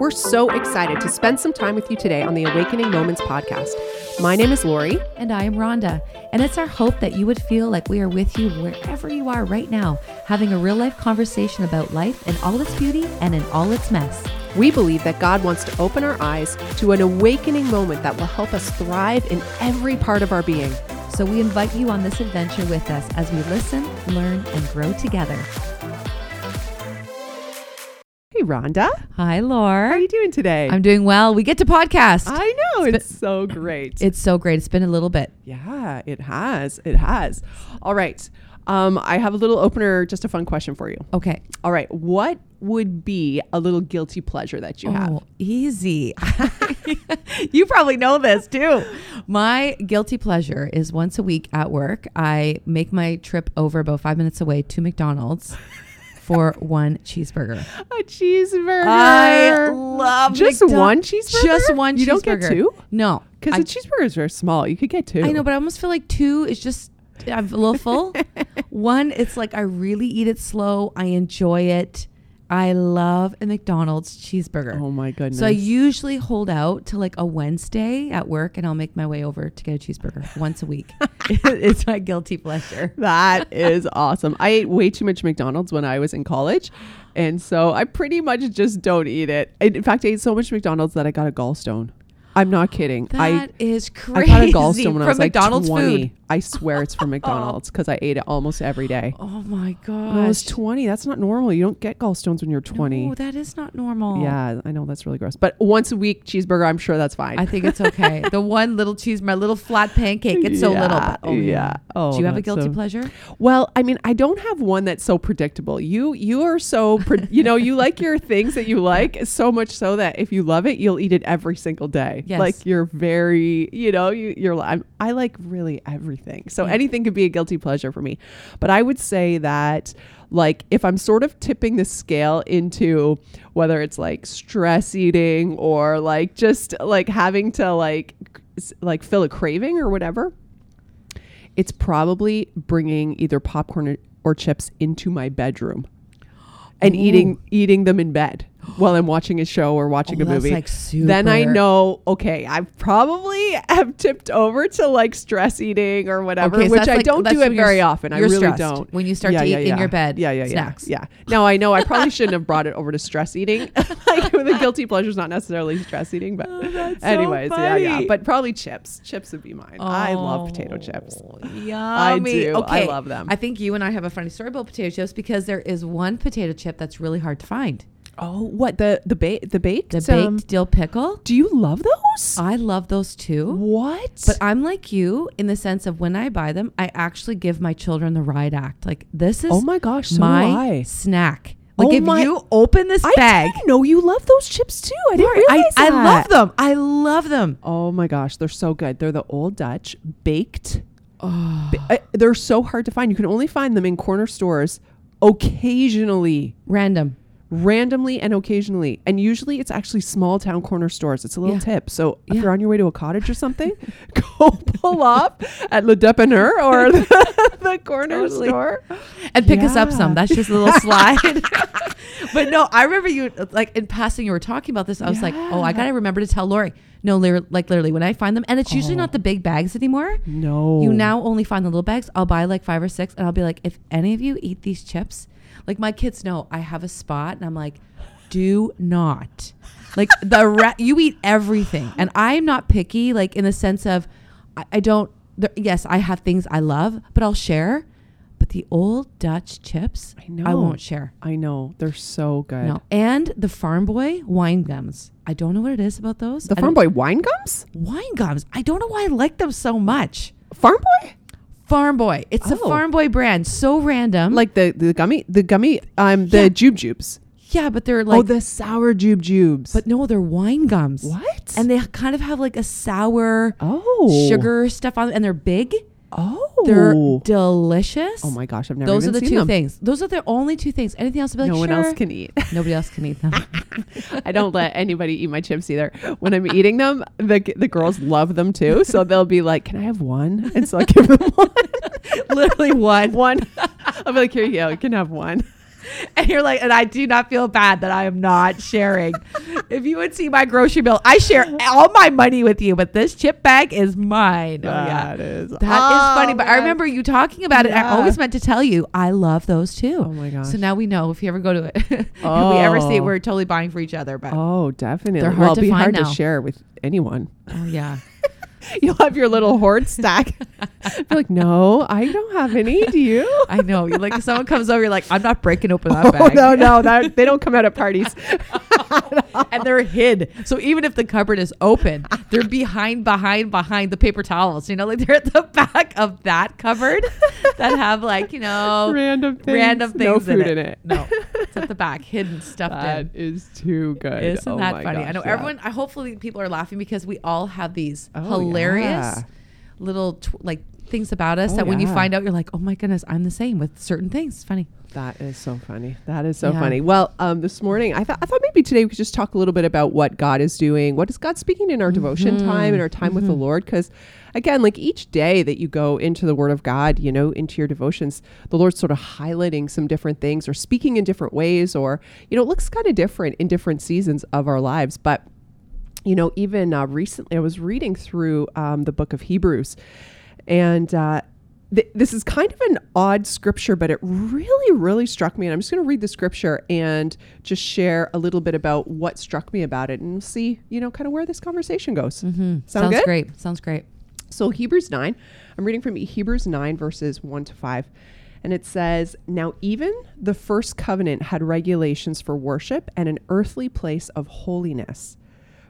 We're so excited to spend some time with you today on the Awakening Moments podcast. My name is Lori. And I am Rhonda. And it's our hope that you would feel like we are with you wherever you are right now, having a real life conversation about life in all its beauty and in all its mess. We believe that God wants to open our eyes to an awakening moment that will help us thrive in every part of our being. So we invite you on this adventure with us as we listen, learn, and grow together. Rhonda. Hi, Lori. How are you doing today? I'm doing well. We get to podcast. I know. It's It's, so great. it's so great. It's been a little bit. yeah, it has. It has. All right. Um, I have a little opener, just a fun question for you. Okay. All right. What would be a little guilty pleasure that you have? Oh, easy. you probably know this too. My guilty pleasure is once a week at work, I make my trip over about five minutes away to McDonald's for one cheeseburger. A cheeseburger. I love just McDo- one cheeseburger. Just one You cheeseburger. don't get two No. because the cheeseburgers are small. You could get two. I know, but I almost feel like two is just I'm a little full. One, it's like I really eat it slow. I enjoy it. I love a McDonald's cheeseburger. Oh my goodness. So I usually hold out to like a Wednesday at work and I'll make my way over to get a cheeseburger once a week. it's my guilty pleasure. that is awesome. I ate way too much McDonald's when I was in college. And so I pretty much just don't eat it. In in fact, I ate so much McDonald's that I got a gallstone. I'm not kidding. I That is I crazy. got a gallstone when from I was like McDonald's 20. food. I swear it's from McDonald's because I ate it almost every day. Oh my god! I was 20, that's not normal. You don't get gallstones when you're 20. No, that is not normal. Yeah, I know that's really gross. But once a week cheeseburger, I'm sure that's fine. I think it's okay. the one little cheese, my little flat pancake. It's so little. Yeah, But, oh, yeah. yeah. Oh, Do you have a guilty so- pleasure? Well, I mean, I don't have one that's so predictable. You you are so pre- you know you like your things that you like so much so that if you love it, you'll eat it every single day. Yes. Like you're very you know you, you're I'm, I like really everything. So Yeah. anything could be a guilty pleasure for me. But I would say that like if I'm sort of tipping the scale into whether it's like stress eating or like just like having to like like fill a craving or whatever it's probably bringing either popcorn or, or chips into my bedroom and eating eating them in bed while I'm watching a show or watching Oh, a movie. like, then I know, okay, I probably have tipped over to like stress eating or whatever, Okay, so which I like- don't do it very often. I really stressed don't. when you start to eat in your bed Yeah, yeah, yeah. snacks. Yeah. Now I know I probably shouldn't have brought it over to stress eating. like the guilty pleasure is not necessarily stress eating, but Oh, that's so anyways, yeah, yeah. But probably chips. Chips would be mine. I love potato oh, chips. Oh, Yummy. do. I love them. I think you and I have a funny story about potato chips because there is one potato chip that's really hard to find. Oh, what the the bait the baked The baked um, dill pickle. do you love those? I love those too. what? But I'm like you in the sense of when I buy them, I actually give my children the right act. Like this is oh my gosh, so my I. snack. Like Oh if my- you open this I bag, didn't know you love those chips too. I didn't Lori, I, realize I love them. I love them. Oh my gosh, they're so good. They're the old Dutch baked. Oh, Ba- uh, they're so hard to find. You can only find them in corner stores occasionally, random. Randomly and occasionally. And usually it's actually small town corner stores. It's a little Yeah. tip. So if Yeah. you're on your way to a cottage or something, go pull up at Le Dépanneur or the, the corner Totally. store. and pick us up some. That's just a little slide. but no, I remember you like in passing. You were talking about this. I was like, oh, I gotta remember to tell Lori. No, lir- like literally, when I find them, and it's usually Oh. not the big bags anymore. No. You now only find the little bags. I'll buy like five or six, and I'll be like, if any of you eat these chips, like my kids know I have a spot, and I'm like, do not. Like the ra- you eat everything, and I'm not picky. Like in the sense of, I, I don't. There, yes, I have things I love, but I'll share. But the old Dutch chips, I know. I won't share. I know. They're so good. No, and the Farm Boy wine gums. I don't know what it is about those. The I Farm Boy wine gums? wine gums. I don't know why I like them so much. Farm Boy? Farm Boy. It's a Oh. Farm Boy brand. So random. Like the, the gummy, the gummy, um, the Yeah. jube jubes. yeah, but they're like oh, the sour jube jubes. but no, they're wine gums. what? And they kind of have like a sour oh, sugar stuff on and they're big. Oh, They're delicious. oh my gosh, I've never Those are the two them. things. Those are the only two things. Anything else? Be like, no one sure. else can eat. Nobody else can eat them. I don't let anybody eat my chips either. When I'm eating them, the the girls love them too. So they'll be like, "Can I have one?" And so I give them one. Literally one. one. I'll be like, "Here you go. You can have one." and you're like, and I do not feel bad that I am not sharing. if you would see my grocery bill, I share all my money with you, but this chip bag is mine. oh yeah, That is that is oh, funny. But I remember you talking about it. I always meant to tell you I love those too. Oh my gosh. So now we know if you ever go to it, if we ever see it, Oh. we're totally buying for each other. But oh, Oh, definitely. They're hard well, to it'd be find hard now. to share with anyone. Oh yeah, You'll have your little hoard stack. You're like, no, I don't have any. Do you? I know. You're like if someone comes over, you're like, I'm not breaking open that Oh, bag. no, no, that, they don't come out at parties. and they're hid. So even if the cupboard is open, they're behind, behind, behind the paper towels. You know, like they're at the back of that cupboard that have like you know random things. random things No food in in it. No, it's at the back, hidden, stuffed That in. is too good. Isn't Oh that funny? I know yeah. everyone. I hopefully people are laughing because we all have these Oh, hilarious yeah. Little tw- like things about us Oh, that when you find out, you're like, oh my goodness, I'm the same with certain things. It's funny. That is so funny. That is so Yeah. funny. Well, um, this morning I thought I thought maybe today we could just talk a little bit about what God is doing. What is God speaking in our devotion Mm-hmm. time and our time with the Lord? Because again, like each day that you go into the Word of God, you know, into your devotions, the Lord's sort of highlighting some different things or speaking in different ways, or you know, it looks kind of different in different seasons of our lives. But you know, even uh, recently, I was reading through um, the book of Hebrews, and uh, th- this is kind of an odd scripture, but it really, really struck me. And I'm just going to read the scripture and just share a little bit about what struck me about it, and see, you know, kind of where this conversation goes. Mm-hmm. Sound Sounds good? great. Sounds great. So Hebrews 9, I'm reading from Hebrews 9, verses 1 to 5. And it says, Now even the first covenant had regulations for worship and an earthly place of holiness.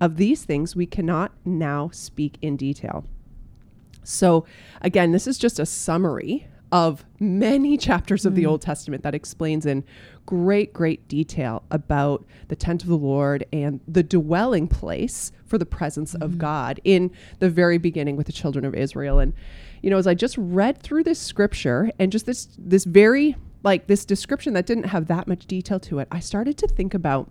of these things we cannot now speak in detail. So, again, this is just a summary of many chapters of the mm. Old Testament that explains in great, great detail about the tent of the Lord and the dwelling place for the presence of mm-hmm. God in the very beginning with the children of Israel. And, you know, as I just read through this scripture and just this, this very, like this description that didn't have that much detail to it, I started to think about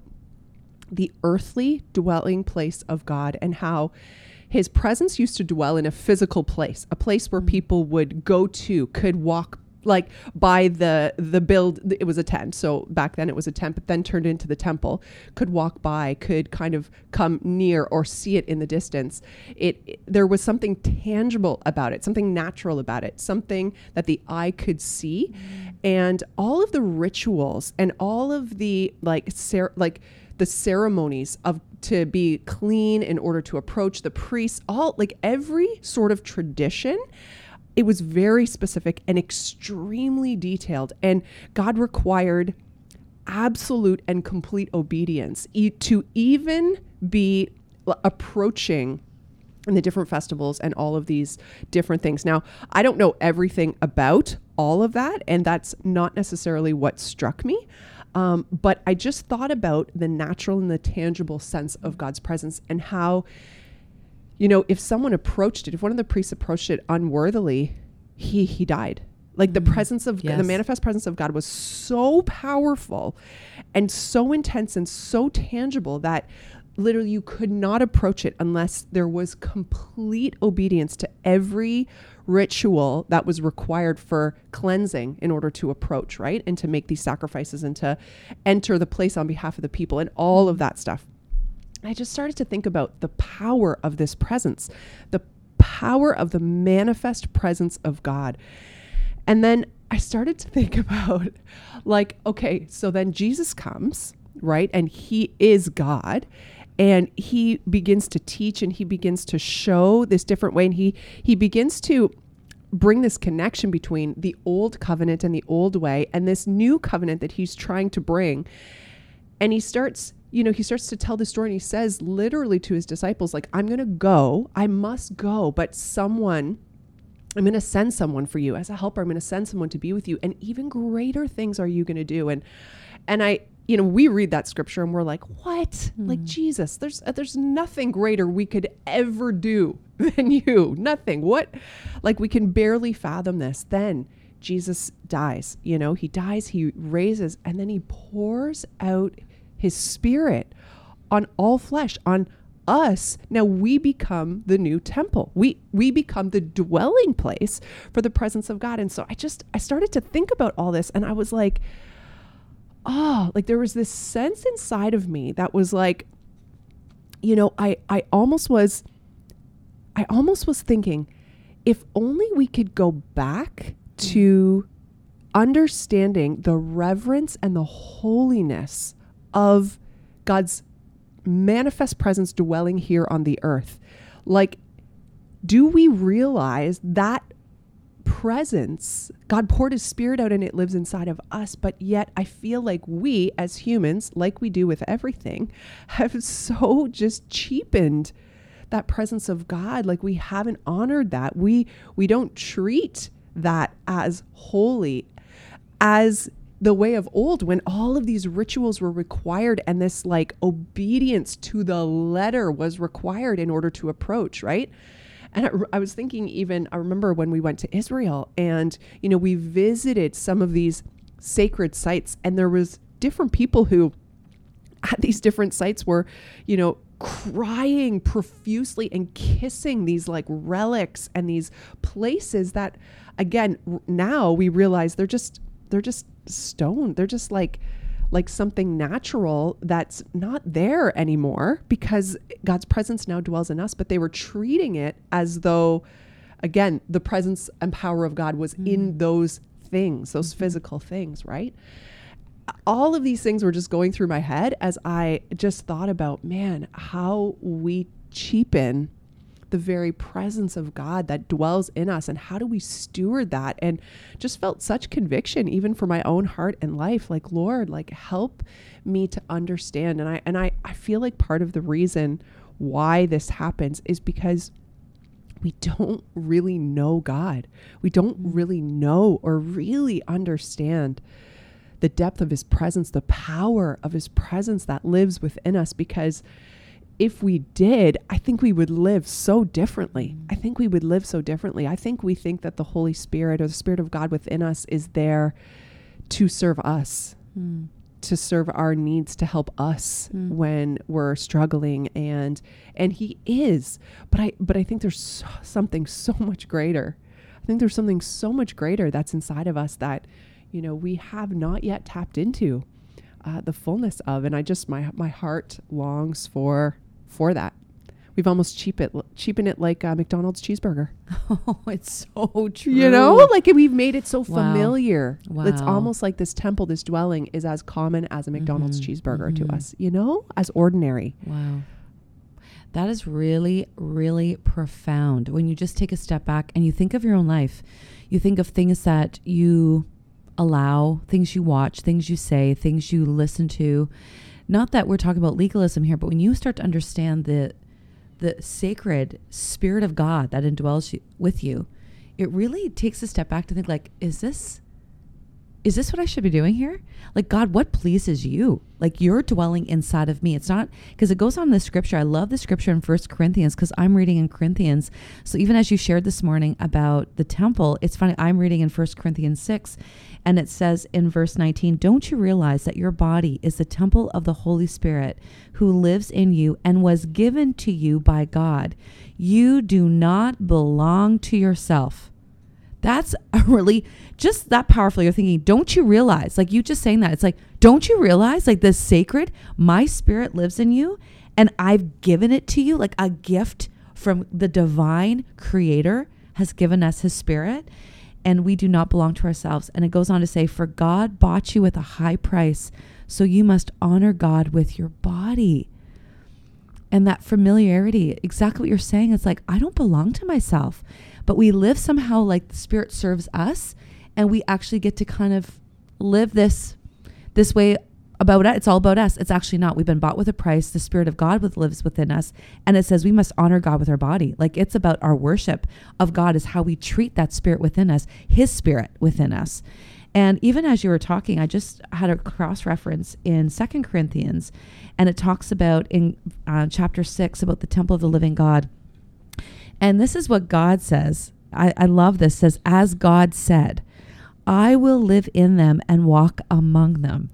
the earthly dwelling place of God and how his presence used to dwell in a physical place, a place where mm. people would go to, could walk like by the the build it was a tent so back then it was a tent but then turned into the temple could walk by could kind of come near or see it in the distance. It, it there was something tangible about it something natural about it something that the eye could see. Mm. And all of the rituals and all of the like cer- like the ceremonies of to be clean in order to approach the priests all like every sort of tradition it was very specific and extremely detailed and god required absolute and complete obedience to even be approaching in the different festivals and all of these different things. Now, I don't know everything about all of that, and that's not necessarily what struck me. Um, but I just thought about the natural and the tangible sense of God's presence and how, you know, if someone approached it, if one of the priests approached it unworthily, he he died. Like the presence of the manifest presence of God was so powerful and so intense and so tangible that literally you could not approach it unless there was complete obedience to every ritual that was required for cleansing in order to approach, right? And to make these sacrifices and to enter the place on behalf of the people and all of that stuff. I just started to think about the power of this presence, the power of the manifest presence of God. And then I started to think about, like, okay, so then Jesus comes, right? And he is God. And he begins to teach and he begins to show this different way. And he he begins to bring this connection between the old covenant and the old way and this new covenant that he's trying to bring. And he starts you know he starts to tell the story and he says literally to his disciples like i'm going to go. I must go but someone i'm going to send someone for you. As a helper i'm going to send someone to be with you. And even greater things are you going to do. And And I, you know, we read that scripture and we're like, what? Like Hmm. Jesus, there's uh, there's nothing greater we could ever do than you. Nothing. What? Like we can barely fathom this. Then Jesus dies. You know, he dies, he raises, and then he pours out his spirit on all flesh, on us. Now we become the new temple. We we become the dwelling place for the presence of God. And so I just I started to think about all this and I was like, oh, like there was this sense inside of me that was like, you know, I I almost was I almost was thinking if only we could go back to understanding the reverence and the holiness of God's manifest presence dwelling here on the earth. Like, do we realize that presence, God poured his spirit out and it lives inside of us, but yet I feel like we as humans, like we do with everything, have so just cheapened that presence of God. Like we haven't honored that. We we don't treat that as holy as the way of old when all of these rituals were required and this like obedience to the letter was required in order to approach, right? And I, I was thinking, even, I remember when we went to Israel and, you know, we visited some of these sacred sites and there was different people who at these different sites were, you know, crying profusely and kissing these like relics and these places that again now we realize they're just they're just stone. They're just like like something natural that's not there anymore because God's presence now dwells in us but they were treating it as though again the presence and power of God was in mm. those things those mm-hmm. physical things right? All of these things were just going through my head as I just thought about, man, how we cheapen the very presence of God that dwells in us and how do we steward that and just felt such conviction even for my own heart and life like Lord like help me to understand and I and I I feel like part of the reason why this happens is because we don't really know God. We don't mm-hmm. really know or really understand the depth of his presence, the power of his presence that lives within us. Because if we did, I think we would live so differently. I think we would live so differently. I think we think that the Holy Spirit or the Spirit of God within us is there to serve us, Hmm. to serve our needs, to help us Mm. when we're struggling. And and he is. But I but I think there's so, something so much greater. I think there's something so much greater that's inside of us that you know we have not yet tapped into uh, the fullness of and i just my my heart longs for for that we've almost cheap it cheapen it like a mcdonald's cheeseburger Oh, it's so true. you know like we've made it so Wow. familiar it's almost like this temple this dwelling is as common as a mcdonald's Mhm, cheeseburger mhm. to us you know as ordinary Wow. That is really, really profound. When you just take a step back and you think of your own life, you think of things that you allow, things you watch, things you say, things you listen to. Not that we're talking about legalism here, but when you start to understand the the sacred spirit of God that indwells you, with you, it really takes a step back to think like, is this is this what I should be doing here? Like, God, what pleases you? Like, you're dwelling inside of me. It's not because it goes on the scripture. I love the scripture in First Corinthians because I'm reading in Corinthians. So, even as you shared this morning about the temple, it's funny. I'm reading in First Corinthians 6, and it says in verse 19, Don't you realize that your body is the temple of the Holy Spirit who lives in you and was given to you by God? You do not belong to yourself. That's a really just that powerful. You're thinking, don't you realize? Like you just saying that, it's like, don't you realize? Like this sacred, my spirit lives in you, and I've given it to you, like a gift from the divine creator has given us his spirit, and we do not belong to ourselves. And it goes on to say, For God bought you with a high price, so you must honor God with your body and that familiarity exactly what you're saying it's like i don't belong to myself but we live somehow like the spirit serves us and we actually get to kind of live this this way about it. It's all about us. It's actually not. We've been bought with a price. The spirit of god with, lives within us and it says we must honor god with our body. Like it's about our worship of god is how we treat that spirit within us his spirit within us. And even as you were talking, I just had a cross reference in Second Corinthians, and it talks about in uh, chapter six about the temple of the living God. And this is what God says. I, I love this. Says, as God said, I will live in them and walk among them.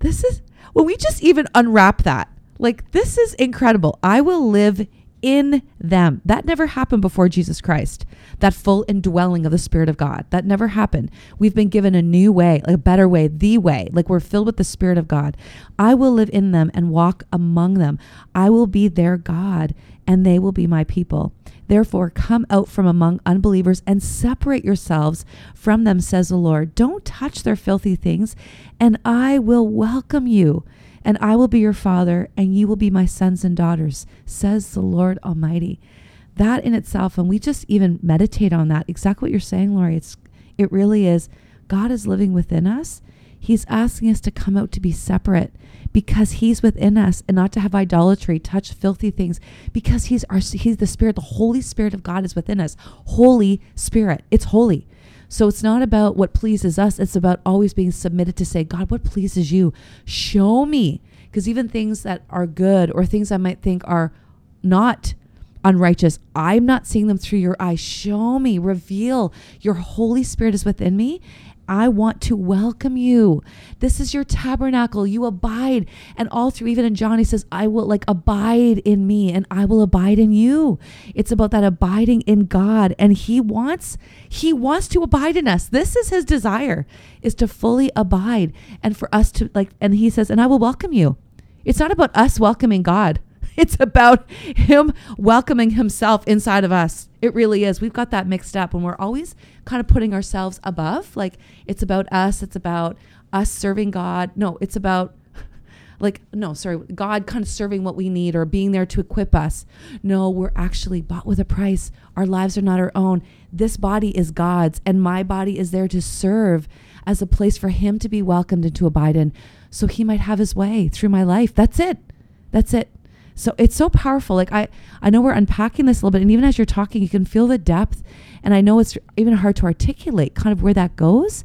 This is when we just even unwrap that. Like this is incredible. I will live in them. That never happened before Jesus Christ. That full indwelling of the Spirit of God. That never happened. We've been given a new way, a better way, the way. Like we're filled with the Spirit of God. I will live in them and walk among them. I will be their God and they will be my people. Therefore, come out from among unbelievers and separate yourselves from them, says the Lord. Don't touch their filthy things, and I will welcome you and I will be your father, and you will be my sons and daughters, says the Lord Almighty. That in itself, and we just even meditate on that, exactly what you're saying, Lori, it's it really is. God is living within us. He's asking us to come out to be separate because he's within us and not to have idolatry, touch filthy things because he's our he's the spirit, the Holy Spirit of God is within us. Holy Spirit. It's holy. So it's not about what pleases us, it's about always being submitted to say, God, what pleases you? Show me. Because even things that are good or things I might think are not unrighteous, I'm not seeing them through your eyes. Show me, reveal your Holy Spirit is within me I want to welcome you. This is your tabernacle. You abide. And all through, even in John, he says, I will like abide in me and I will abide in you. It's about that abiding in God. And he wants, he wants to abide in us. This is his desire is to fully abide and for us to like, and he says, and I will welcome you. It's not about us welcoming God. It's about him welcoming himself inside of us. It really is. We've got that mixed up and we're always kind of putting ourselves above. Like it's about us, it's about us serving God. No, it's about like no sorry god kind of serving what we need or being there to equip us no we're actually bought with a price our lives are not our own this body is god's and my body is there to serve as a place for him to be welcomed and to abide in so he might have his way through my life that's it that's it so it's so powerful. Like I, I know we're unpacking this a little bit, and even as you're talking, you can feel the depth. And I know it's even hard to articulate kind of where that goes,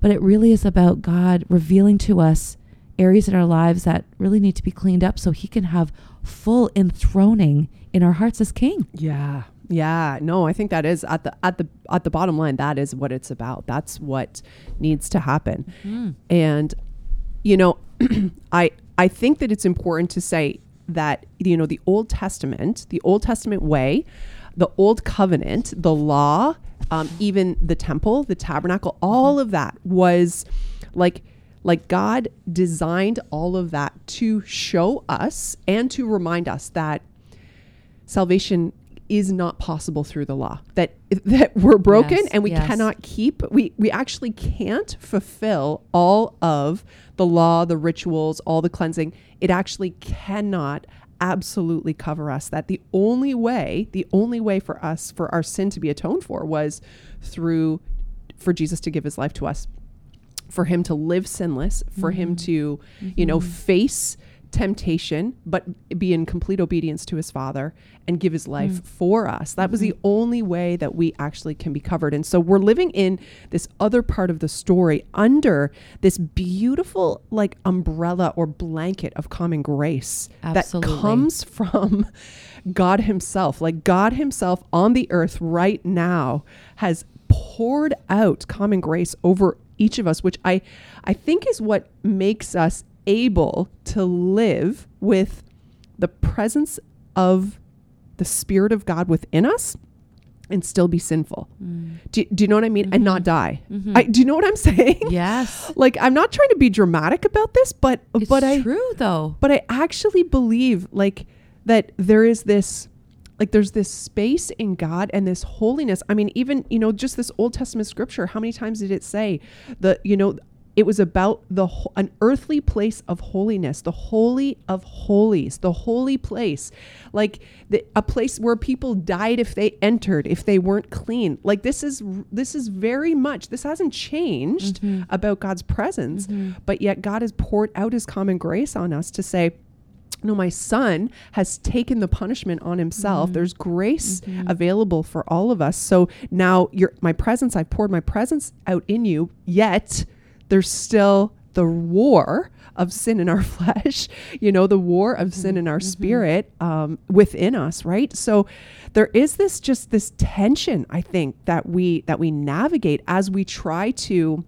but it really is about God revealing to us areas in our lives that really need to be cleaned up, so He can have full enthroning in our hearts as King. Yeah. Yeah, no, I think that is at the at the at the bottom line that is what it's about. That's what needs to happen. Mm-hmm. And you know, I I think that it's important to say that you know the Old Testament, the Old Testament way, the Old Covenant, the law, um, even the temple, the tabernacle, all of that was like like God designed all of that to show us and to remind us that salvation is not possible through the law that that we're broken yes, and we yes. cannot keep we we actually can't fulfill all of the law the rituals all the cleansing it actually cannot absolutely cover us that the only way the only way for us for our sin to be atoned for was through for Jesus to give his life to us for him to live sinless for mm-hmm. him to mm-hmm. you know mm-hmm. face temptation, but be in complete obedience to his father and give his life mm. for us. That mm-hmm. was the mm-hmm. only way that we actually can be covered. And so we're living in this other part of the story under this beautiful like umbrella or blanket of common grace Absolutely. that comes from God himself. Like God himself on the earth right now has poured out common grace over each of us, which I I think is what makes us able to live with the presence of the Spirit of God within us and still be sinful. Mm. Do, do, you know what I mean? Mm-hmm. And not mm-hmm. die. Mm-hmm. I, do you know what I'm saying? Yes. like I'm not trying to be dramatic about this, but it's but I true though. But I actually believe like that there is this like there's this space in God and this holiness. I mean, even you know, just this Old Testament scripture. How many times did it say the you know it was about the an earthly place of holiness, the holy of holies, the holy place, like the, a place where people died if they entered, if they weren't clean. Like this is this is very much this hasn't changed mm-hmm. about God's presence, mm-hmm. but yet God has poured out His common grace on us to say, no, my son has taken the punishment on himself. There's grace available for all of us. So now your my presence, I've poured my presence out in you, yet there's still the war of sin in our flesh, you know, the war of sin in our spirit um, within us, right? So there is this just this tension, I think, that we that we navigate as we try to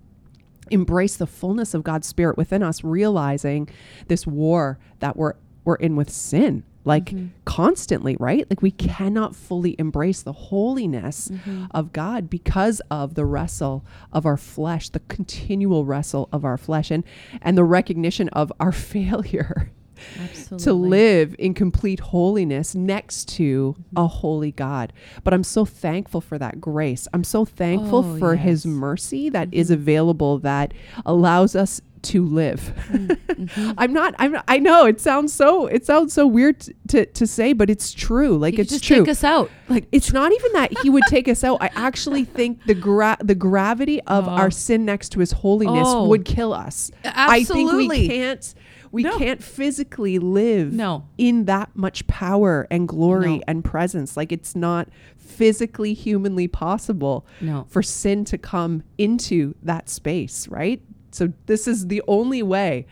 embrace the fullness of God's spirit within us, realizing this war that we're we're in with sin like mm-hmm. constantly, right? Like we mm-hmm. cannot fully embrace the holiness mm-hmm. of God because of the wrestle of our flesh, the continual wrestle of our flesh and and the recognition of our failure Absolutely. to live in complete holiness next to a holy God. But I'm so thankful for that grace. I'm so thankful Oh, for his yes. mercy that is available that allows us to live. Mm, mm-hmm. I'm not I'm I know it sounds so it sounds so weird t- to to say but it's true. Like could it's just true. take us out. like it's not even that he would take us out. I actually think the gra- the gravity of Oh. our sin next to his holiness Oh. would kill us. I think we Absolutely. can't we No. can't physically live No. in that much power and glory No. and presence. Like it's not physically humanly possible No. for sin to come into that space, right? So this is the only way.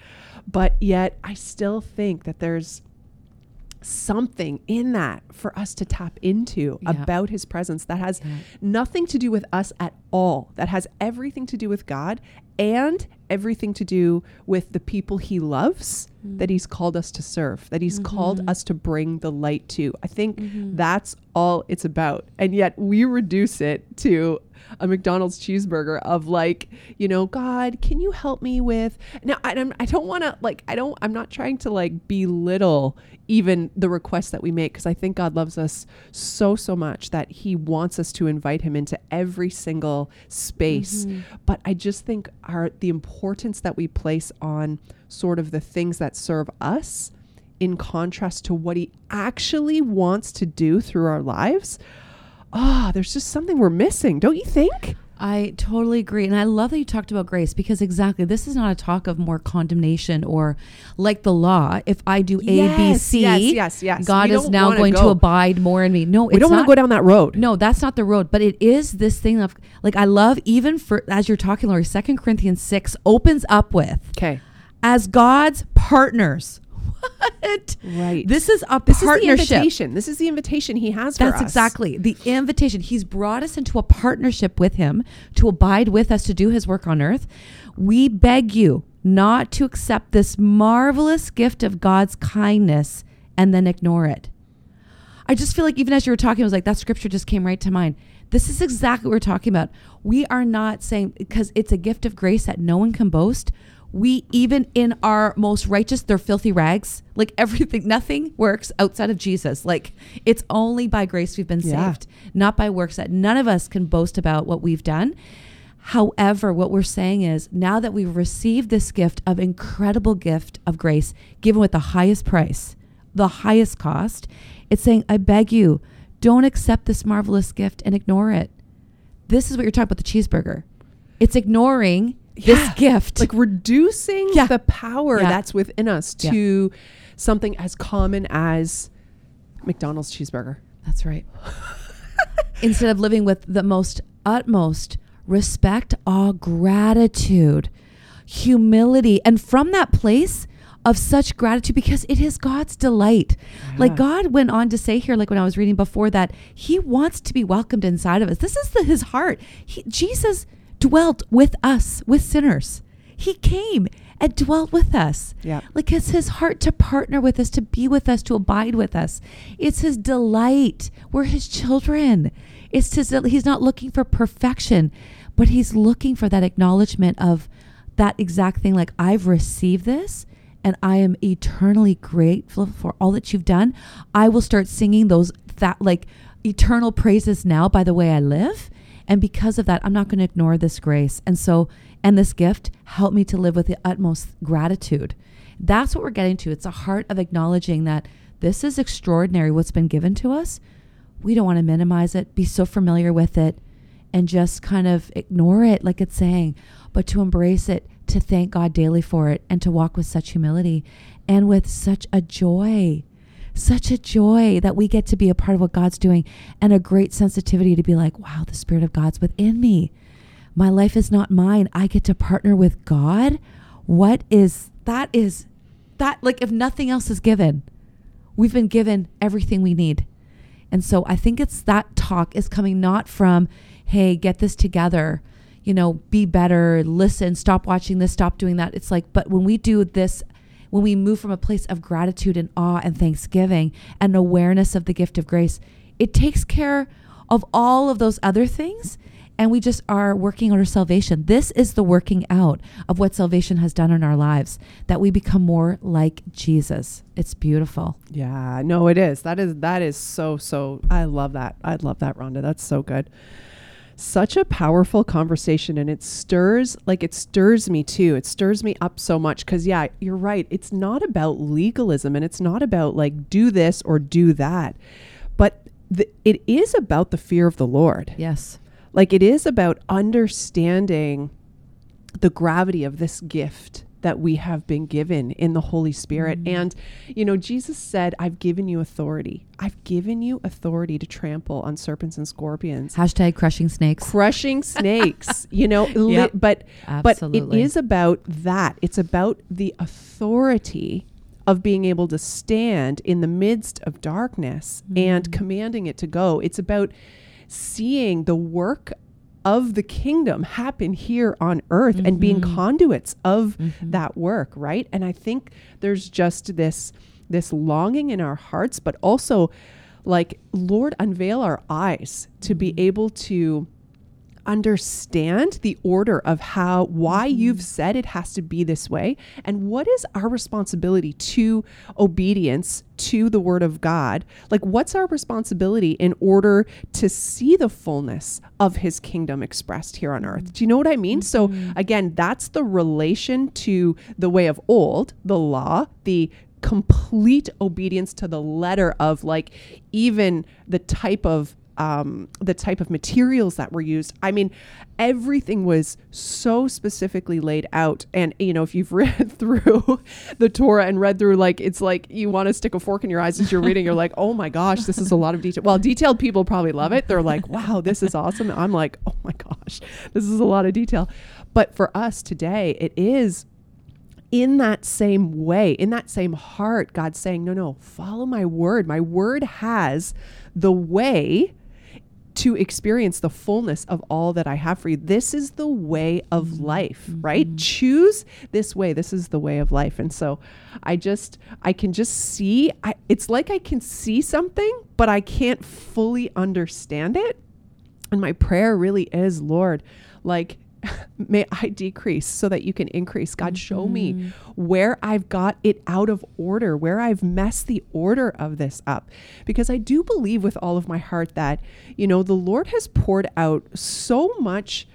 But yet I still think that there's something in that for us to tap into Yeah. about his presence that has Yeah. nothing to do with us at all that has everything to do with God and everything to do with the people he loves mm. that he's called us to serve that he's mm-hmm. called us to bring the light to i think mm-hmm. that's all it's about and yet we reduce it to a McDonald's cheeseburger of like, you know, God, can you help me with now? I don't, I don't want to like, I don't, I'm not trying to like belittle even the requests that we make because I think God loves us so, so much that He wants us to invite Him into every single space. Mm-hmm. But I just think our the importance that we place on sort of the things that serve us in contrast to what He actually wants to do through our lives ah, there's just something we're missing, don't you think? I totally agree. And I love that you talked about grace because exactly this is not a talk of more condemnation or like the law. If I do A, B, Yes, C, yes, yes, yes. God We is now going to abide more in me. No, We it's don't want to go down that road. No, that's not the road. But it is this thing of like I love even for as you're talking, Lori, Second Corinthians six opens up with Okay. as God's partners. What? Right. This is a This is the partnership. invitation. This is the invitation he has for us. That's us. exactly the invitation. He's brought us into a partnership with him to abide with us to do his work on earth. We beg you not to accept this marvelous gift of God's kindness and then ignore it. I just feel like even as you were talking, I was like, that scripture just came right to mind. This is exactly what we're talking about. We are not saying because it's a gift of grace that no one can boast. We even in our most righteous, they're filthy rags. Like everything, nothing works outside of Jesus. Like it's only by grace we've been Yeah. saved, not by works that none of us can boast about what we've done. However, what we're saying is now that we've received this gift of incredible gift of grace, given with the highest price, the highest cost, it's saying, I beg you, don't accept this marvelous gift and ignore it. This is what you're talking about the cheeseburger. It's ignoring this Yeah. gift. Like reducing Yeah. the power Yeah. that's within us to something as common as McDonald's cheeseburger. That's right. Instead of living with the most utmost respect, awe, gratitude, humility, and from that place of such gratitude because it is God's delight. Like God went on to say here, like when I was reading before that, He wants to be welcomed inside of us. This is the, His heart. He, Jesus dwelt with us, with sinners. He came and dwelt with us. Yeah. Like it's his heart to partner with us, to be with us, to abide with us. It's his delight. We're his children. It's his, he's not looking for perfection, but he's looking for that acknowledgement of that exact thing. Like I've received this and I am eternally grateful for all that you've done. I will start singing those that like eternal praises now by the way I live. And because of that, I'm not going to ignore this grace. And so, and this gift, help me to live with the utmost gratitude. That's what we're getting to. It's a heart of acknowledging that this is extraordinary, what's been given to us. We don't want to minimize it, be so familiar with it, and just kind of ignore it, like it's saying, but to embrace it, to thank God daily for it and to walk with such humility and with such a joy. Such a joy that we get to be a part of what God's doing and a great sensitivity to be like, wow, the Spirit of God's within me. My life is not mine. I get to partner with God. What is that? Is that like if nothing else is given, we've been given everything we need. And so I think it's that talk is coming not from, hey, get this together, you know, be better, listen, stop watching this, stop doing that. It's like, but when we do this, when we move from a place of gratitude and awe and thanksgiving and awareness of the gift of grace, it takes care of all of those other things and we just are working on our salvation. This is the working out of what salvation has done in our lives, that we become more like Jesus. It's beautiful. Yeah, no, it is. That is that is so so. I love that. I love that, Rhonda. That's so good. Such a powerful conversation, and it stirs like it stirs me too. It stirs me up so much because yeah, you're right. It's not about legalism, and it's not about like do this or do that, but the, it is about the fear of the Lord. Yes. Like it is about understanding the gravity of this gift that we have been given in the Holy Spirit. Mm. And, you know, Jesus said, I've given you authority. I've given you authority to trample on serpents and scorpions. Hashtag crushing snakes. Crushing snakes, you know, li- Yep. but but it is about that. It's about the authority of being able to stand in the midst of darkness and Mm. commanding it to go. It's about seeing the work of the kingdom happen here on earth and being Mhm. conduits of Mhm. that work, right? And I think there's just this this longing in our hearts, but also like Lord unveil our eyes to be Mhm. able to understand the order of how why Mhm. you've said it has to be this way and what is our responsibility to obedience to the word of God like what's our responsibility in order to see the fullness of his kingdom expressed here on earth do you know what i mean so Mhm. again that's the relation to the way of old the law the complete obedience to the letter of like even the type of um, the type of materials that were used. I mean, everything was so specifically laid out. And, you know, if you've read through the Torah and read through, like, it's like you want to stick a fork in your eyes as you're reading. You're like, oh my gosh, this is a lot of detail. Well, detailed people probably love it. They're like, wow, this is awesome. I'm like, oh my gosh, this is a lot of detail. But for us today, it is in that same way, in that same heart, God's saying, no, no, follow my word. My word has the way to experience the fullness of all that I have for you. This is the way of mm-hmm. life, mm-hmm. right? Choose this way. This is the way of life. And so I just, I can just see, I, it's like I can see something, but I can't fully understand it. And my prayer really is, Lord, like, may I decrease so that you can increase. God, show me Mhm. where I've got it out of order, where I've messed the order of this up. Because I do believe with all of my heart that, you know, the Lord has poured out so much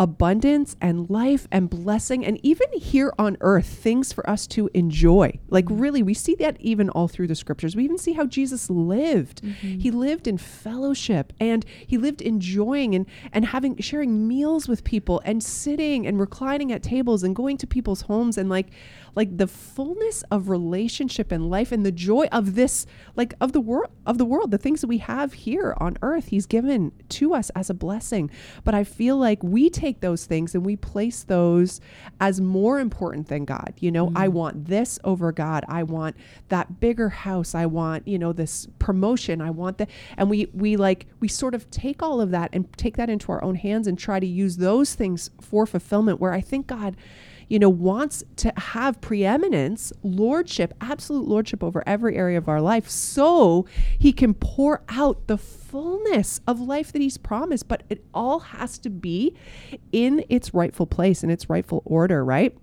abundance and life and blessing and even here on earth things for us to enjoy. Like really we see that even all through the scriptures. We even see how jesus lived. Mhm. he lived in fellowship and he lived enjoying and and having sharing meals with people and sitting and reclining at tables and going to people's homes and like like the fullness of relationship and life and the joy of this like of the world of the world the things that we have here on earth he's given to us as a blessing. But i feel like we take those things and we place those as more important than god. You know i mm-hmm. want this over god. I want that bigger house. I want you know this promotion. I want that and we we like we sort of take all of that and take that into our own hands and try to use those things for fulfillment where i think god you know, wants to have preeminence, lordship, absolute lordship over every area of our life so he can pour out the fullness of life that he's promised. But it all has to be in its rightful place, in its rightful order, right?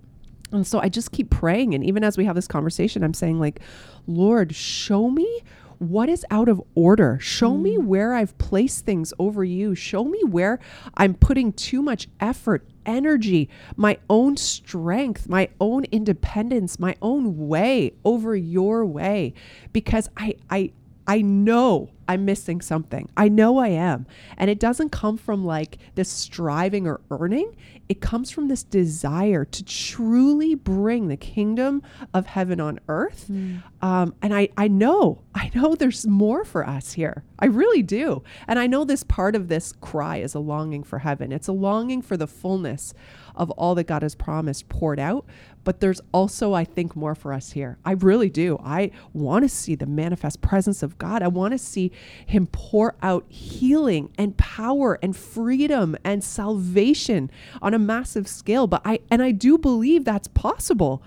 And so I just keep praying. And even as we have this conversation, I'm saying, like, Lord, show me what is out of order. Show me mm. where I've placed things over you. Show me where I'm putting too much effort, energy, my own strength, my own independence, my own way over your way. Because I I I know I'm missing something. I know I am. And it doesn't come from like this striving or earning. It comes from this desire to truly bring the kingdom of heaven on earth. Mm. Um, and I, I know, I know there's more for us here. I really do. And I know this part of this cry is a longing for heaven. It's a longing for the fullness of all that God has promised poured out. But there's also, I think, more for us here. I really do. I want to see the manifest presence of God. I want to see Him pour out healing and power and freedom and salvation on a massive scale. But I, and I do believe that's possible.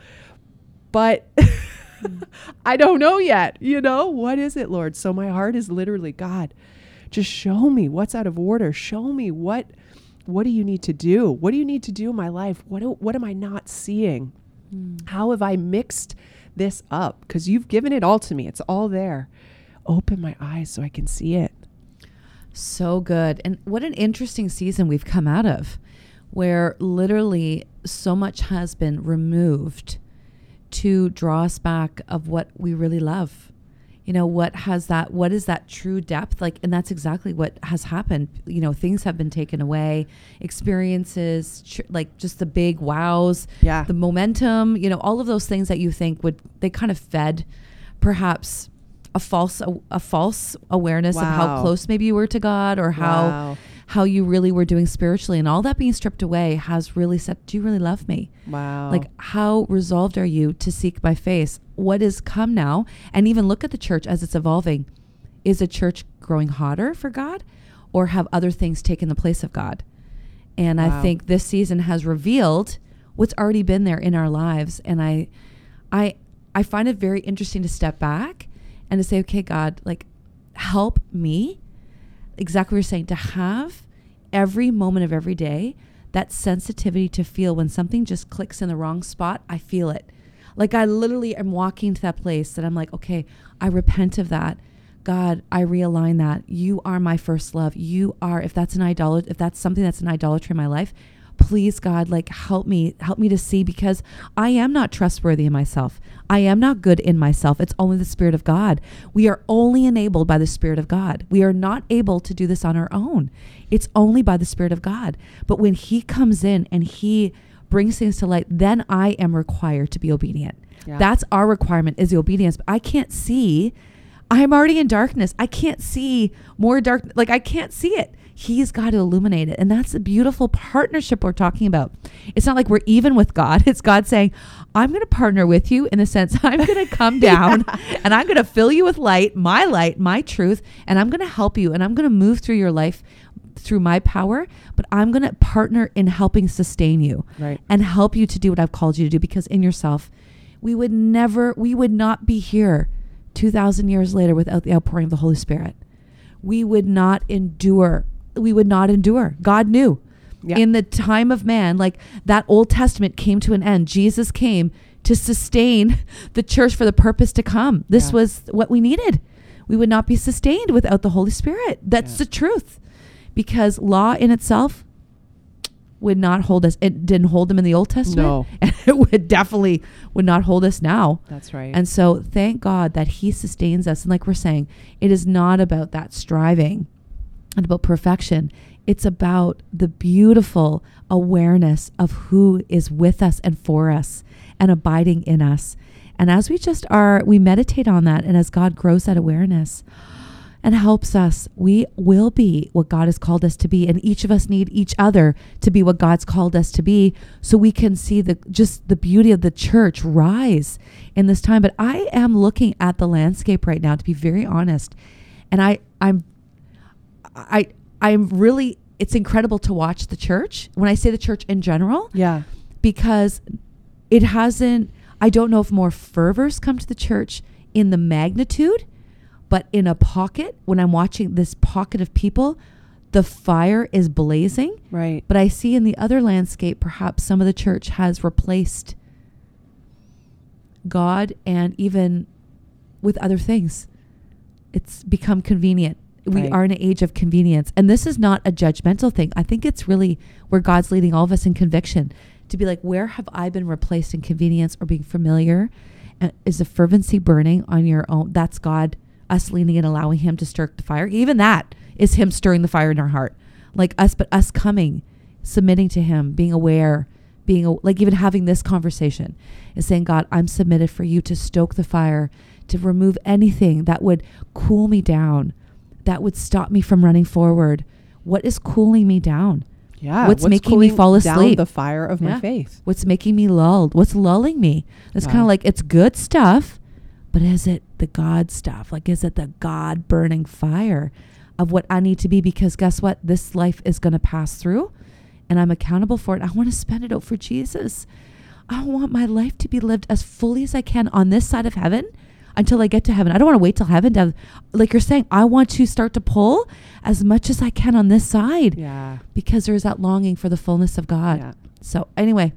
But I don't know yet. You know, what is it, Lord? So my heart is literally, God, just show me what's out of order. Show me what what do you need to do? What do you need to do in my life? What do, what am I not seeing? Mm. How have I mixed this up? Because you've given it all to me. It's all there. Open my eyes so I can see it. So good. And what an interesting season we've come out of where literally so much has been removed to draw us back of what we really love. You know, what has that, what is that true depth? Like, and that's exactly what has happened. You know, things have been taken away, experiences, tr- like just the big wows, Yeah. the momentum, you know, all of those things that you think would, they kind of fed perhaps a false, a, a false awareness of how close maybe you were to God or how, Wow. how you really were doing spiritually. And all that being stripped away has really said do you really love me? Wow. like how resolved are you to seek my face? What is come now? And even look at the church as it's evolving. Is a church growing hotter for god or have other things taken the place of god? And i think this season has revealed what's already been there in our lives. And i i i find it very interesting to step back and to say okay god like help me. Exactly what you're saying to have every moment of every day that sensitivity to feel when something just clicks in the wrong spot i feel it. Like i literally am walking to that place that i'm like okay i repent of that. God i realign that. You are my first love. You are if that's an idolatry if that's something that's an idolatry in my life please god like help me help me to see because i am not trustworthy in myself. I am not good in myself. It's only the spirit of god. We are only enabled by the spirit of god. We are not able to do this on our own. It's only by the spirit of god. But when he comes in and he brings things to light then i am required to be obedient. Yeah. that's our requirement is the obedience. But i can't see. I'm already in darkness. I can't see more dark like i can't see it he's got to illuminate it and that's the beautiful partnership we're talking about it's not like we're even with god it's god saying i'm going to partner with you in the sense i'm going to come down and i'm going to fill you with light my light my truth and i'm going to help you and i'm going to move through your life through my power but i'm going to partner in helping sustain you Right. and help you to do what I've called you to do because in yourself, we would never, we would not be here 2,000 years later without the outpouring of the Holy Spirit. We would not endure. We would not endure. God knew. Yeah. In the time of man, like that Old Testament came to an end. Jesus came to sustain the church for the purpose to come. This Yeah. was what we needed. We would not be sustained without the Holy Spirit. That's Yeah. the truth. Because law in itself would not hold us. It didn't hold them in the Old Testament. No. And it would definitely would not hold us now. That's right. And so thank God that He sustains us. And like we're saying, it is not about that striving and about perfection. It's about the beautiful awareness of who is with us and for us and abiding in us. And as we just are, we meditate on that. And as God grows that awareness, and helps us, we will be what God has called us to be. And each of us need each other to be what God's called us to be so we can see the just the beauty of the church rise in this time. But I am looking at the landscape right now to be very honest. And I I'm I I'm really it's incredible to watch the church. When I say the church in general, yeah. because it hasn't I don't know if more fervors come to the church in the magnitude, but in a pocket when I'm watching this pocket of people, the fire is blazing. Right. But I see in the other landscape perhaps some of the church has replaced God and even with other things. It's become convenient. We Right. are in an age of convenience. And this is not a judgmental thing. I think it's really where God's leading all of us in conviction to be like, where have I been replaced in convenience or being familiar? And is the fervency burning on your own? That's God. us leaning and allowing him to stir the fire. Even that is him stirring the fire in our heart. Like us, but us coming, submitting to him, being aware, being a, like even having this conversation is saying, God, I'm submitted for you to stoke the fire, to remove anything that would cool me down, that would stop me from running forward. What is cooling me down? Yeah. What's making me fall down asleep? the fire of Yeah. my faith. What's making me lulled? What's lulling me? It's kind of like it's good stuff, but is it the God stuff? Like, is it the God burning fire of what I need to be? Because guess what? This life is going to pass through and I'm accountable for it. I want to spend it out for Jesus. I want my life to be lived as fully as I can on this side of heaven until I get to heaven. I don't want to wait till heaven to, have, like you're saying, I want to start to pull as much as I can on this side Yeah. because there's that longing for the fullness of God. Yeah. So anyway,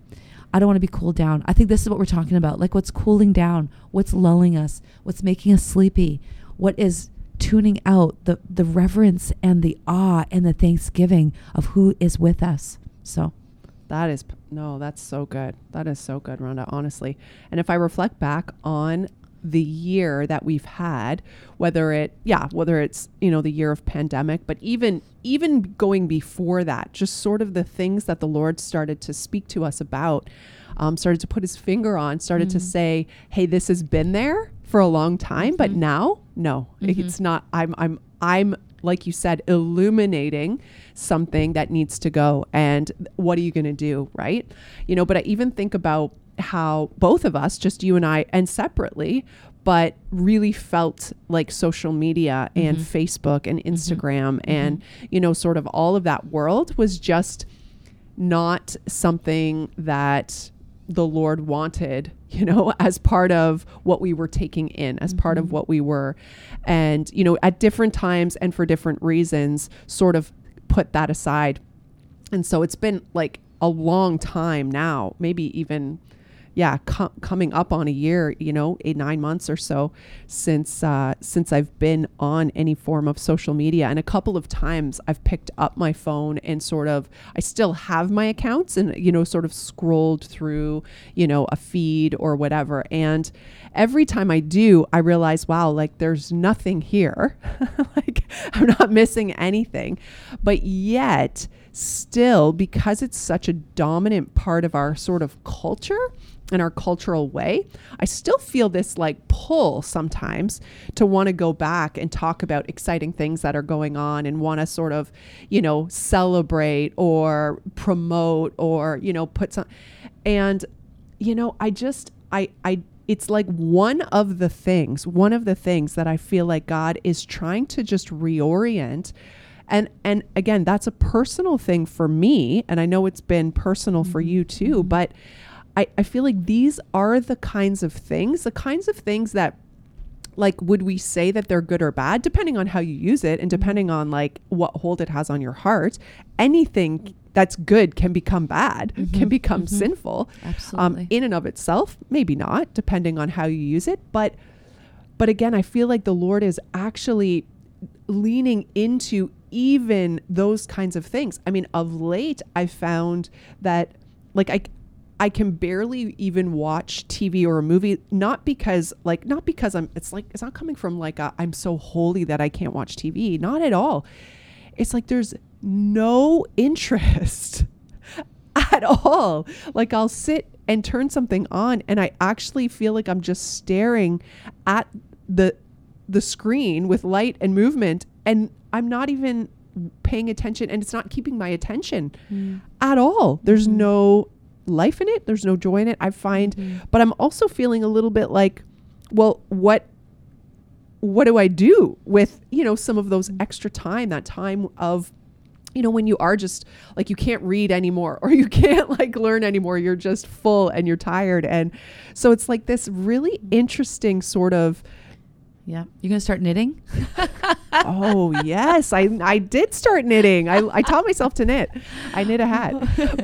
I don't want to be cooled down. I think this is what we're talking about. Like what's cooling down, what's lulling us, what's making us sleepy, what is tuning out the the reverence and the awe and the thanksgiving of who is with us. So That is p- no, that's so good. That is so good, Rhonda, honestly. And if I reflect back on the year that we've had, whether it yeah, whether it's, you know, the year of pandemic, but even even going before that, just sort of the things that the Lord started to speak to us about, um, started to put his finger on, started to Mhm. say, Hey, this has been there for a long time, but Mhm. now, no, Mhm. it's not I'm I'm I'm like you said, illuminating something that needs to go. And what are you going to do? Right. You know, but I even think about how both of us, just you and I, and separately, but really felt like social media and Mhm. Facebook and Instagram and, you know, sort of all of that world was just not something that the Lord wanted, you know, as part of what we were taking in, as part of Mhm. what we were. And, you know, at different times and for different reasons, sort of put that aside. And so it's been like a long time now, maybe even yeah, co- coming up on a year, you know, eight nine months or so since uh, since I've been on any form of social media, and a couple of times I've picked up my phone and sort of I still have my accounts and you know sort of scrolled through you know a feed or whatever, and every time I do, I realize wow, like there's nothing here, like I'm not missing anything, but yet still because it's such a dominant part of our sort of culture and our cultural way, I still feel this like pull sometimes to want to go back and talk about exciting things that are going on and want to sort of, you know, celebrate or promote or, you know, put some and you know, I just I I it's like one of the things, one of the things that I feel like God is trying to just reorient and and again that's a personal thing for me and i know it's been personal for you too but I, I feel like these are the kinds of things the kinds of things that like would we say that they're good or bad depending on how you use it and depending on like what hold it has on your heart anything that's good can become bad can Mhm, become mhm. sinful absolutely. um, in and of itself maybe not depending on how you use it but but again i feel like the lord is actually leaning into even those kinds of things i mean of late i found that like i I can barely even watch TV or a movie, not because like not because I'm it's like it's not coming from like i I'm so holy that I can't watch TV. Not at all. It's like there's no interest at all. Like I'll sit and turn something on and I actually feel like I'm just staring at the the screen with light and movement and I'm not even paying attention and it's not keeping my attention Mm. at all. There's Mhm. no life in it. There's no joy in it. I find Mhm. but I'm also feeling a little bit like well what what do I do with, you know, some of those extra time, that time of you know, when you are just like you can't read anymore or you can't like learn anymore, you're just full and you're tired. And so it's like this really interesting sort of Yeah. You're going to start knitting? oh yes, I I did start knitting. I, I taught myself to knit. I knit a hat.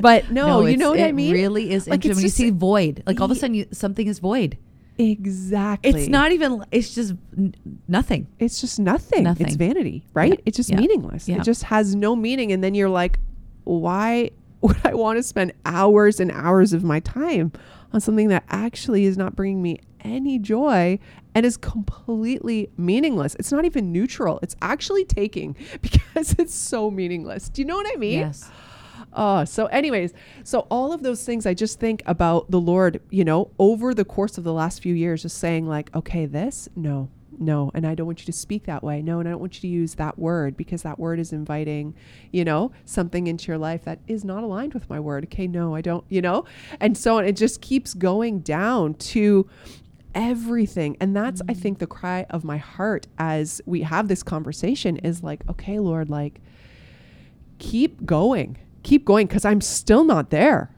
But no, you know what I mean. it really is Like, interesting when you see void. Like all of a sudden you, something is void. exactly. It's not even, it's just n- nothing. it's just nothing. nothing. It's vanity, right? Yeah. It's just Yeah. meaningless. Yeah. It just has no meaning and then you're like, why would I want to spend hours and hours of my time on something that actually is not bringing me any joy and is completely meaningless? It's not even neutral. It's actually taking because it's so meaningless. Do you know what I mean? Yes. Oh, so anyways, so all of those things I just think about the Lord, you know, over the course of the last few years, just saying like, okay, this, no, no, and I don't want you to speak that way. No, and I don't want you to use that word because that word is inviting, you know, something into your life that is not aligned with my word. Okay, no, I don't, you know, and so on. It just keeps going down to everything. And that's, I think, mm. the cry of my heart as we have this conversation is like, okay, Lord, like, keep going keep going because I'm still not there.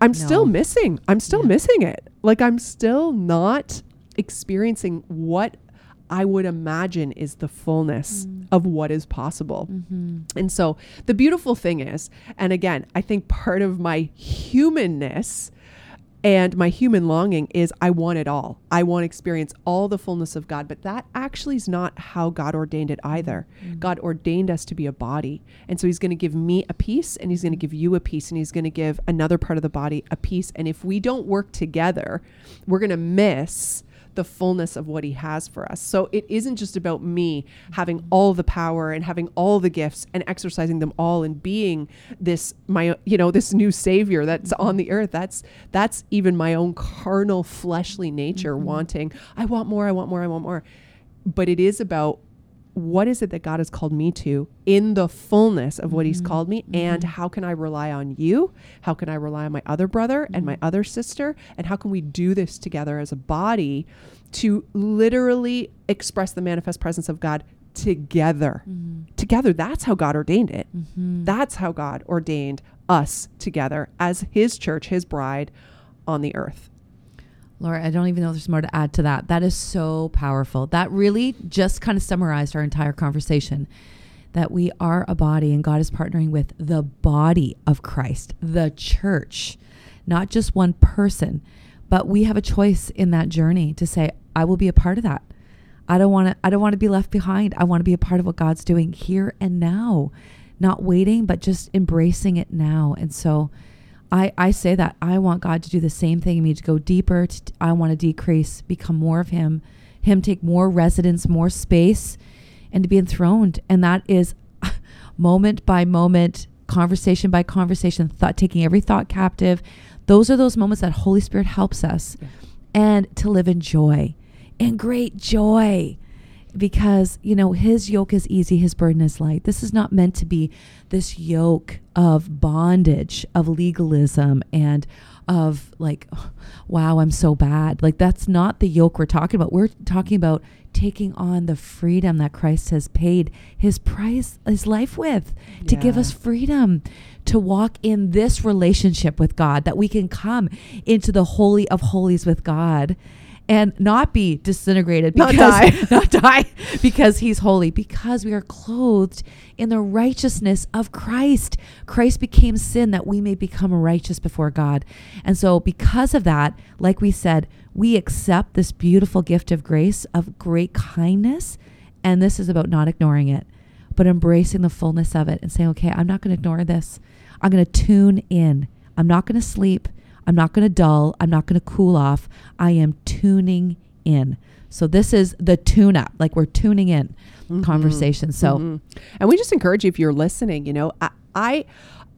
I'm still missing. I'm still Yeah. missing it. Like I'm still not experiencing what I would imagine is the fullness mm. of what is possible. Mm-hmm. And so the beautiful thing is, and again, I think part of my humanness and my human longing is I want it all. I want to experience all the fullness of God. But that actually is not how God ordained it either. Mm. God ordained us to be a body. And so He's going to give me a piece, and He's going to give you a piece, and He's going to give another part of the body a piece. And if we don't work together, we're going to miss the fullness of what he has for us. So it isn't just about me having all the power and having all the gifts and exercising them all and being this my you know this new savior that's on the earth. That's that's even my own carnal fleshly nature mm-hmm. wanting I want more, I want more, I want more. But it is about what is it that God has called me to in the fullness of what He's mm-hmm. called me? Mm-hmm. And how can I rely on you? How can I rely on my other brother and my mm-hmm. other sister? And how can we do this together as a body to literally express the manifest presence of God together? Together. That's how God ordained it. That's how God ordained us together as His church, His bride on the earth. Lori, I don't even know if there's more to add to that. That is so powerful. That really just kind of summarized our entire conversation that we are a body and God is partnering with the body of Christ, the church, not just one person, but we have a choice in that journey to say, I will be a part of that. I don't want to I don't want to be left behind. I want to be a part of what God's doing here and now. Not waiting, but just embracing it now. And so I, I say that I want God to do the same thing in me to go deeper. To, I want to decrease, become more of Him, Him take more residence, more space, and to be enthroned. And that is moment by moment, conversation by conversation, thought taking every thought captive. Those are those moments that Holy Spirit helps us, and to live in joy, in great joy because you know his yoke is easy his burden is light. This is not meant to be this yoke of bondage of legalism and of like oh, wow i'm so bad. Like that's not the yoke we're talking about. We're talking about taking on the freedom that christ has paid his price his life with to give us freedom to walk in this relationship with god that we can come into the holy of holies with god and not be disintegrated Not die. not die because he's holy because we are clothed in the righteousness of Christ. Christ became sin that we may become righteous before God. And so because of that, like we said, we accept this beautiful gift of grace of great kindness and this is about not ignoring it, but embracing the fullness of it and saying, "Okay, I'm not going to ignore this. I'm going to tune in. I'm not going to sleep. I'm not going to dull. I'm not going to cool off. I am tuning in. So this is the tune up, like we're tuning in mm-hmm. conversation. So Mhm. and we just encourage you if you're listening, you know, I, I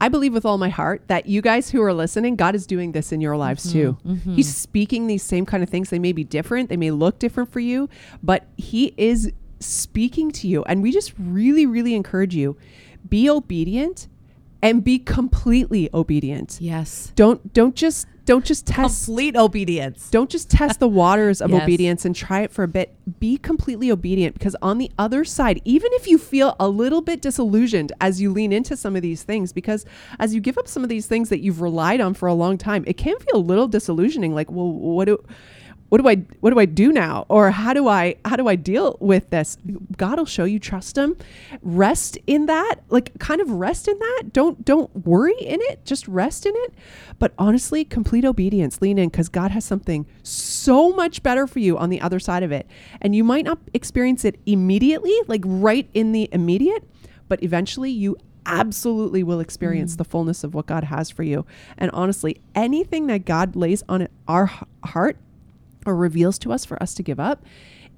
I believe with all my heart that you guys who are listening, God is doing this in your lives too. Mm-hmm. Mm-hmm. He's speaking these same kind of things. They may be different, they may look different for you, but he is speaking to you. And we just really, really encourage you be obedient and be completely obedient. yes, Don't don't just don't just test complete obedience. don't just test the waters of Yes. obedience and try it for a bit. Be completely obedient because on the other side, even if you feel a little bit disillusioned as you lean into some of these things, because as you give up some of these things that you've relied on for a long time, it can feel a little disillusioning. Like, well, what do what do I what do I do now? Or how do I how do I deal with this? God will show you trust him. Rest in that. Like kind of rest in that. Don't don't worry in it. Just rest in it. But honestly, complete obedience. Lean in cuz God has something so much better for you on the other side of it. And you might not experience it immediately, like right in the immediate, but eventually you absolutely will experience Mm. the fullness of what God has for you. And honestly, anything that God lays on our heart or reveals to us for us to give up,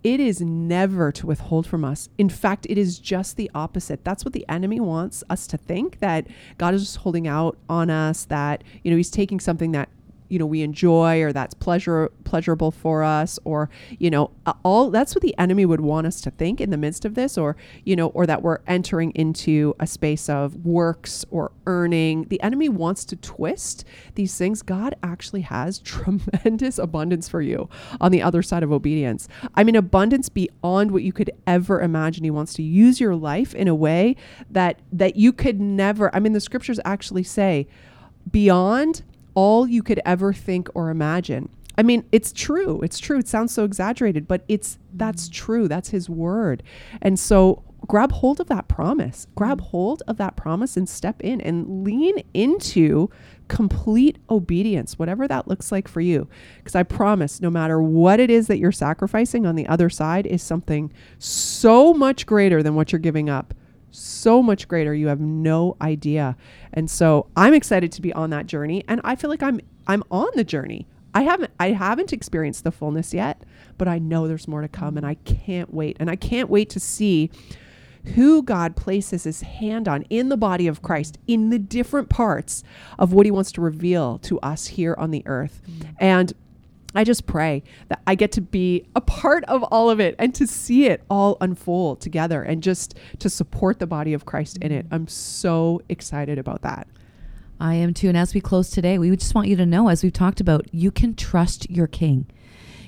it is never to withhold from us. In fact, it is just the opposite. That's what the enemy wants us to think that God is just holding out on us, that, you know, he's taking something that you know we enjoy or that's pleasure pleasurable for us or you know all that's what the enemy would want us to think in the midst of this or you know or that we're entering into a space of works or earning. The enemy wants to twist these things. God actually has tremendous abundance for you on the other side of obedience. I mean abundance beyond what you could ever imagine. He wants to use your life in a way that that you could never i mean the scriptures actually say beyond all you could ever think or imagine. I mean, it's true. It's true. It sounds so exaggerated, but it's that's mm. true. That's his word. And so grab hold of that promise. Grab mm. hold of that promise and step in and lean into complete obedience, whatever that looks like for you. Because I promise, no matter what it is that you're sacrificing on the other side, is something so much greater than what you're giving up so much greater. You have no idea. And so i'm excited to be on that journey. And i feel like i'm i'm on the journey. I haven't i haven't experienced the fullness yet but i know there's more to come and i can't wait. And i can't wait to see who God places his hand on in the body of Christ in the different parts of what he wants to reveal to us here on the earth. Mm. And I just pray that I get to be a part of all of it and to see it all unfold together and just to support the body of Christ in it. I'm so excited about that. I am too. And as we close today, we just want you to know, as we've talked about, you can trust your king.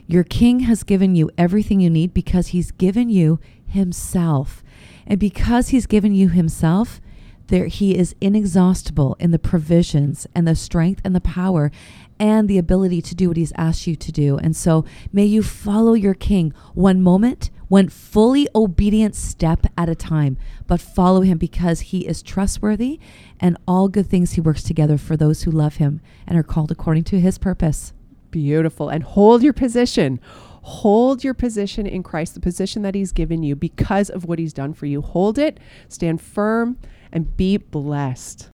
Your king has given you everything you need because he's given you himself. And because he's given you himself, there he is inexhaustible in the provisions and the strength and the power and the ability to do what he's asked you to do. And so may you follow your king one moment, one fully obedient step at a time, but follow him because he is trustworthy and all good things he works together for those who love him and are called according to his purpose. Beautiful. And hold your position. Hold your position in Christ, the position that He's given you because of what He's done for you. Hold it, stand firm, and be blessed.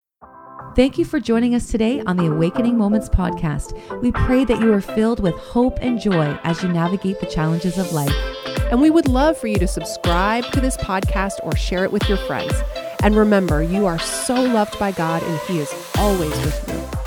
Thank you for joining us today on the Awakening Moments podcast. We pray that you are filled with hope and joy as you navigate the challenges of life. And we would love for you to subscribe to this podcast or share it with your friends. And remember, you are so loved by God, and He is always with you.